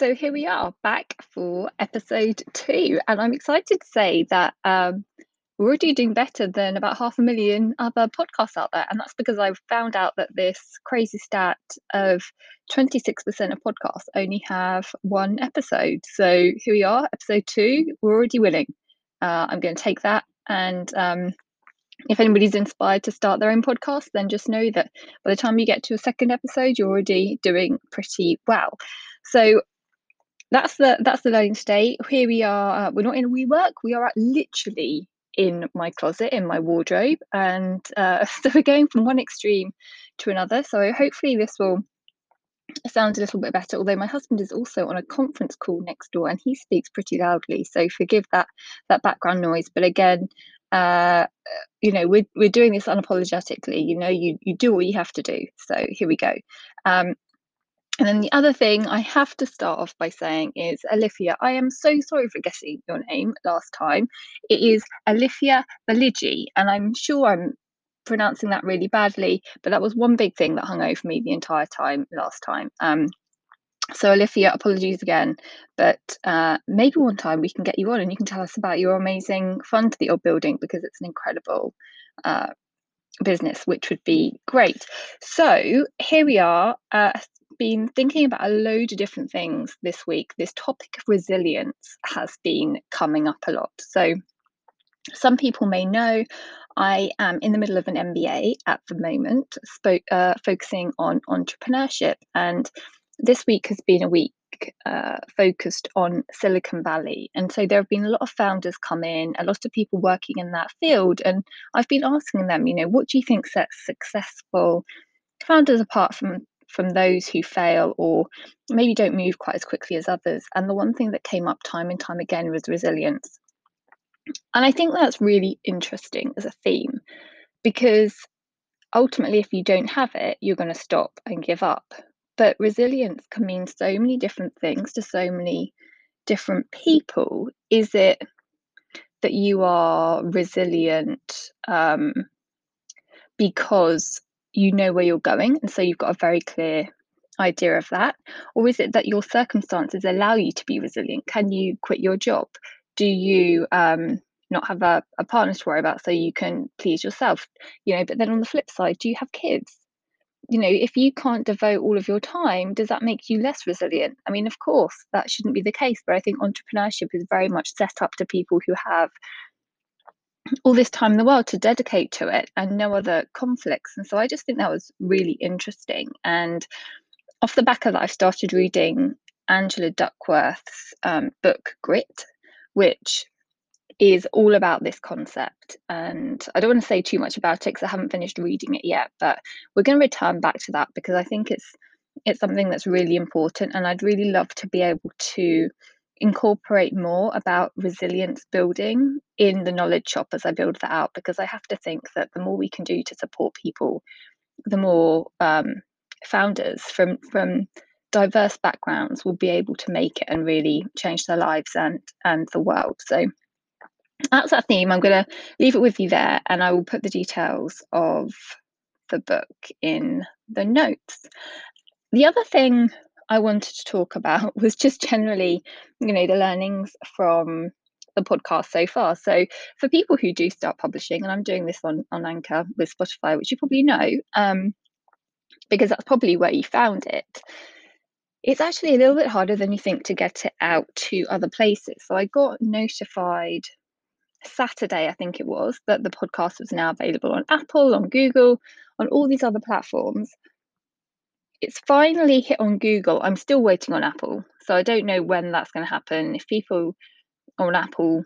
So here we are back for episode two, and I'm excited to say that um, we're already doing better than about half a million other podcasts out there, and that's because I've found out that this crazy stat of 26% of podcasts only have one episode. So here we are, episode two. We're already winning. Uh, I'm going to take that and um, if anybody's inspired to start their own podcast, then just know that by the time you get to a second episode, you're already doing pretty well. So that's the that's the learning state. Here we are. Uh, we're not in WeWork. We are at literally in my closet, in my wardrobe, and uh, so we're going from one extreme to another. So hopefully this will sound a little bit better. Although my husband is also on a conference call next door, and he speaks pretty loudly. So forgive that that background noise. But again, uh, you know, we're we're doing this unapologetically. You know, you you do what you have to do. So here we go. Um, and then the other thing I have to start off by saying is Alifia, I am so sorry for guessing your name last time. It is Alifia Baligi, and I'm sure I'm pronouncing that really badly, but that was one big thing that hung over me the entire time last time. Um, so Alifia, apologies again, but uh, maybe one time we can get you on and you can tell us about your amazing fund that you're building because it's an incredible uh, business, which would be great. So here we are. Uh, been thinking about a load of different things this week. This topic of resilience has been coming up a lot. So some people may know I am in the middle of an MBA at the moment, uh, focusing on entrepreneurship. And this week has been a week uh, focused on Silicon Valley. And so there have been a lot of founders come in, a lot of people working in that field. And I've been asking them, you know, what do you think sets successful founders apart from from those who fail or maybe don't move quite as quickly as others? And the one thing that came up time and time again was resilience. And I think that's really interesting as a theme because ultimately, if you don't have it, you're going to stop and give up. But resilience can mean so many different things to so many different people. Is it that you are resilient um, because you know where you're going and so you've got a very clear idea of that? Or is it that your circumstances allow you to be resilient? Can you quit your job? Do you um, not have a, a partner to worry about so you can please yourself? You know, but then on the flip side, do you have kids? you know, if you can't devote all of your time, does that make you less resilient? I mean, of course, that shouldn't be the case, but I think entrepreneurship is very much set up to people who have all this time in the world to dedicate to it and no other conflicts. And so I just think that was really interesting. And off the back of that, I've started reading Angela Duckworth's um, book, Grit, which is all about this concept. And I don't want to say too much about it because I haven't finished reading it yet, but we're going to return back to that because I think it's it's something that's really important and I'd really love to be able to incorporate more about resilience building in the knowledge shop as I build that out because I have to think that the more we can do to support people, the more um, founders from from diverse backgrounds will be able to make it and really change their lives and and the world. So that's that theme. I'm going to leave it with you there, and I will put the details of the book in the notes. The other thing I wanted to talk about was just generally, you know, the learnings from the podcast so far. So, for people who do start publishing, and I'm doing this on, on Anchor with Spotify, which you probably know, um, because that's probably where you found it. It's actually a little bit harder than you think to get it out to other places. So I got notified Saturday, I think it was, that the podcast was now available on Apple, on Google, on all these other platforms. It's finally hit on Google. I'm still waiting on Apple. So I don't know when that's going to happen. If people on Apple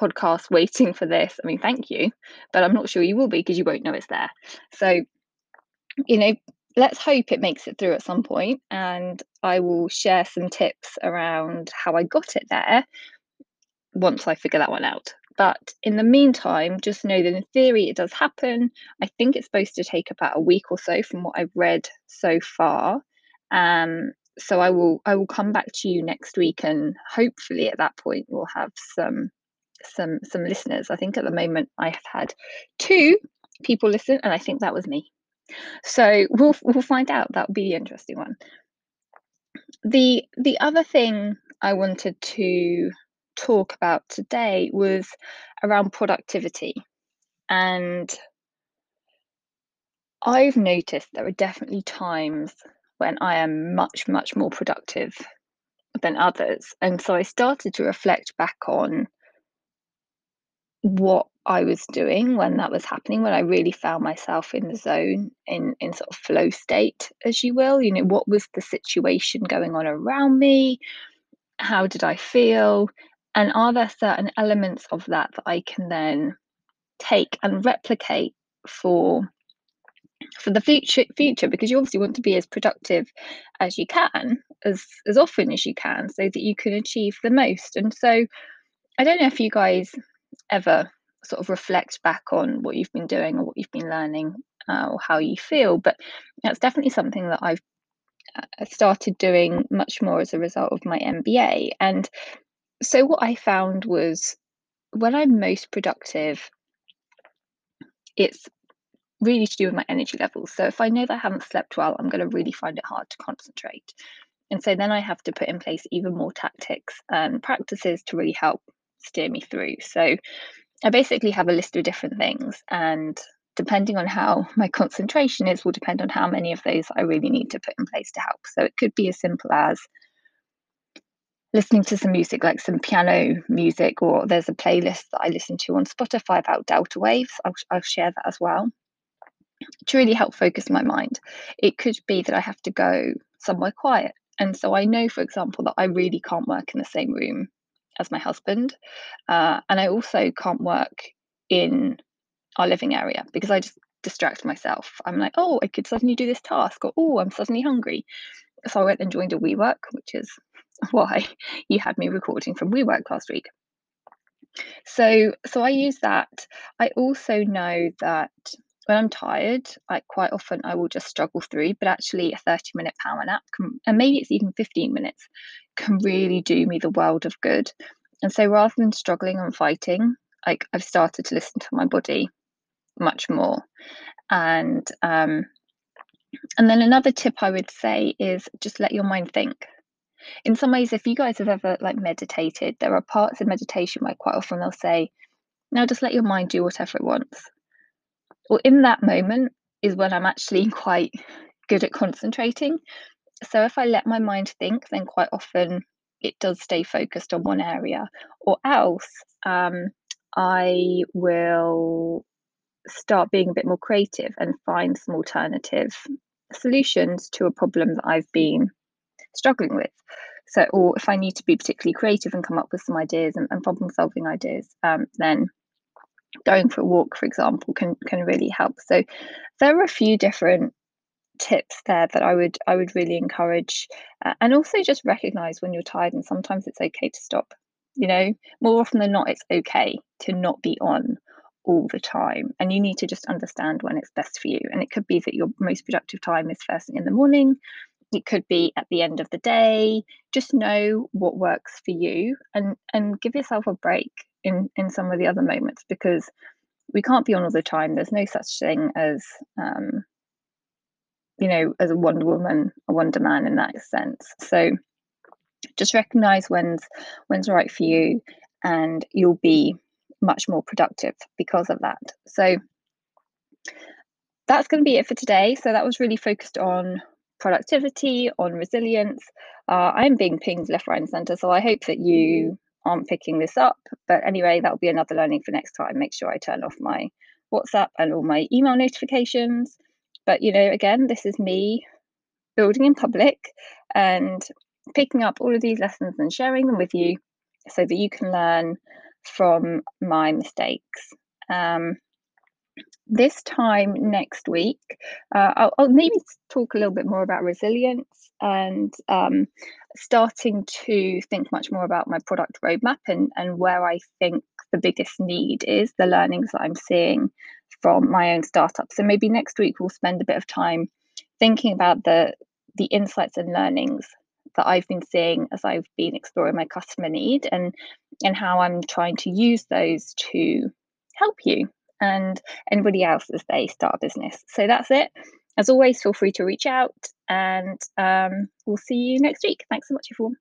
podcast waiting for this, I mean, thank you. But I'm not sure you will be because you won't know it's there. So, you know, let's hope it makes it through at some point and I will share some tips around how I got it there once I figure that one out. But in the meantime, just know that in theory it does happen. I think it's supposed to take about a week or so from what I've read so far. Um, so I will I will come back to you next week and hopefully at that point we'll have some some some listeners. I think at the moment I have had two people listen and I think that was me. So we'll we'll find out. That'll be the interesting one. The the other thing I wanted to talk about today was around productivity. And I've noticed there are definitely times when I am much, much more productive than others. And so I started to reflect back on what I was doing when that was happening, when I really found myself in the zone, in in sort of flow state, as you will. You know, what was the situation going on around me? How did I feel? And are there certain elements of that that I can then take and replicate for for the future future? Because you obviously want to be as productive as you can as as often as you can so that you can achieve the most. And so i don't know if you guys ever sort of reflect back on what you've been doing or what you've been learning uh, or how you feel but that's definitely something that i've uh, started doing much more as a result of my mba and so what i found was when i'm most productive it's really to do with my energy levels. So if I know that I haven't slept well, I'm going to really find it hard to concentrate. And so then I have to put in place even more tactics and practices to really help steer me through. So I basically have a list of different things, and depending on how my concentration is, will depend on how many of those I really need to put in place to help. So it could be as simple as listening to some music, like some piano music, or there's a playlist that I listen to on Spotify about delta waves. I'll, I'll share that as well to really help focus my mind. It could be that I have to go somewhere quiet. And so I know, for example, that I really can't work in the same room as my husband. Uh, and I also can't work in our living area because I just distract myself. I'm like, oh, I could suddenly do this task, or oh, I'm suddenly hungry. So I went and joined a WeWork, which is why you had me recording from WeWork last week. So so I use that. I also know that when I'm tired, like quite often I will just struggle through, but actually a 30 minute power nap can, and maybe it's even 15 minutes, can really do me the world of good. And so rather than struggling and fighting, like I've started to listen to my body much more. And um, and then another tip I would say is just let your mind think. In some ways, if you guys have ever like meditated, there are parts of meditation where quite often they'll say, now just let your mind do whatever it wants well, in that moment is when I'm actually quite good at concentrating. So if I let my mind think, then quite often it does stay focused on one area, or else um, I will start being a bit more creative and find some alternative solutions to a problem that I've been struggling with. So, or if I need to be particularly creative and come up with some ideas and, and problem solving ideas, um, then going for a walk, for example, can can really help. So there are a few different tips there that I would I would really encourage, uh, and also just recognize when you're tired, and sometimes it's okay to stop. You know, more often than not, it's okay to not be on all the time, and you need to just understand when it's best for you. And it could be that your most productive time is first thing in the morning. It could be at the end of the day. Just know what works for you, and and give yourself a break in in some of the other moments because we can't be on all the time. There's no such thing as um, you know as a Wonder Woman, a Wonder Man in that sense. So just recognize when's when's right for you, and you'll be much more productive because of that. So that's going to be it for today. So that was really focused on productivity, on resilience. Uh, I'm being pinged left, right, and centre. So I hope that you aren't picking this up. But anyway, that'll be another learning for next time. Make sure I turn off my WhatsApp and all my email notifications. But you know, again, this is me building in public and picking up all of these lessons and sharing them with you so that you can learn from my mistakes. Um, this time next week, uh, I'll, I'll, maybe talk a little bit more about resilience and um, starting to think much more about my product roadmap and, and where I think the biggest need is, the learnings that I'm seeing from my own startup. So maybe next week we'll spend a bit of time thinking about the the insights and learnings that I've been seeing as I've been exploring my customer need and and how I'm trying to use those to help you and anybody else as they start a business. So that's it. as always, feel free to reach out and um, we'll see you next week. Thanks so much, everyone.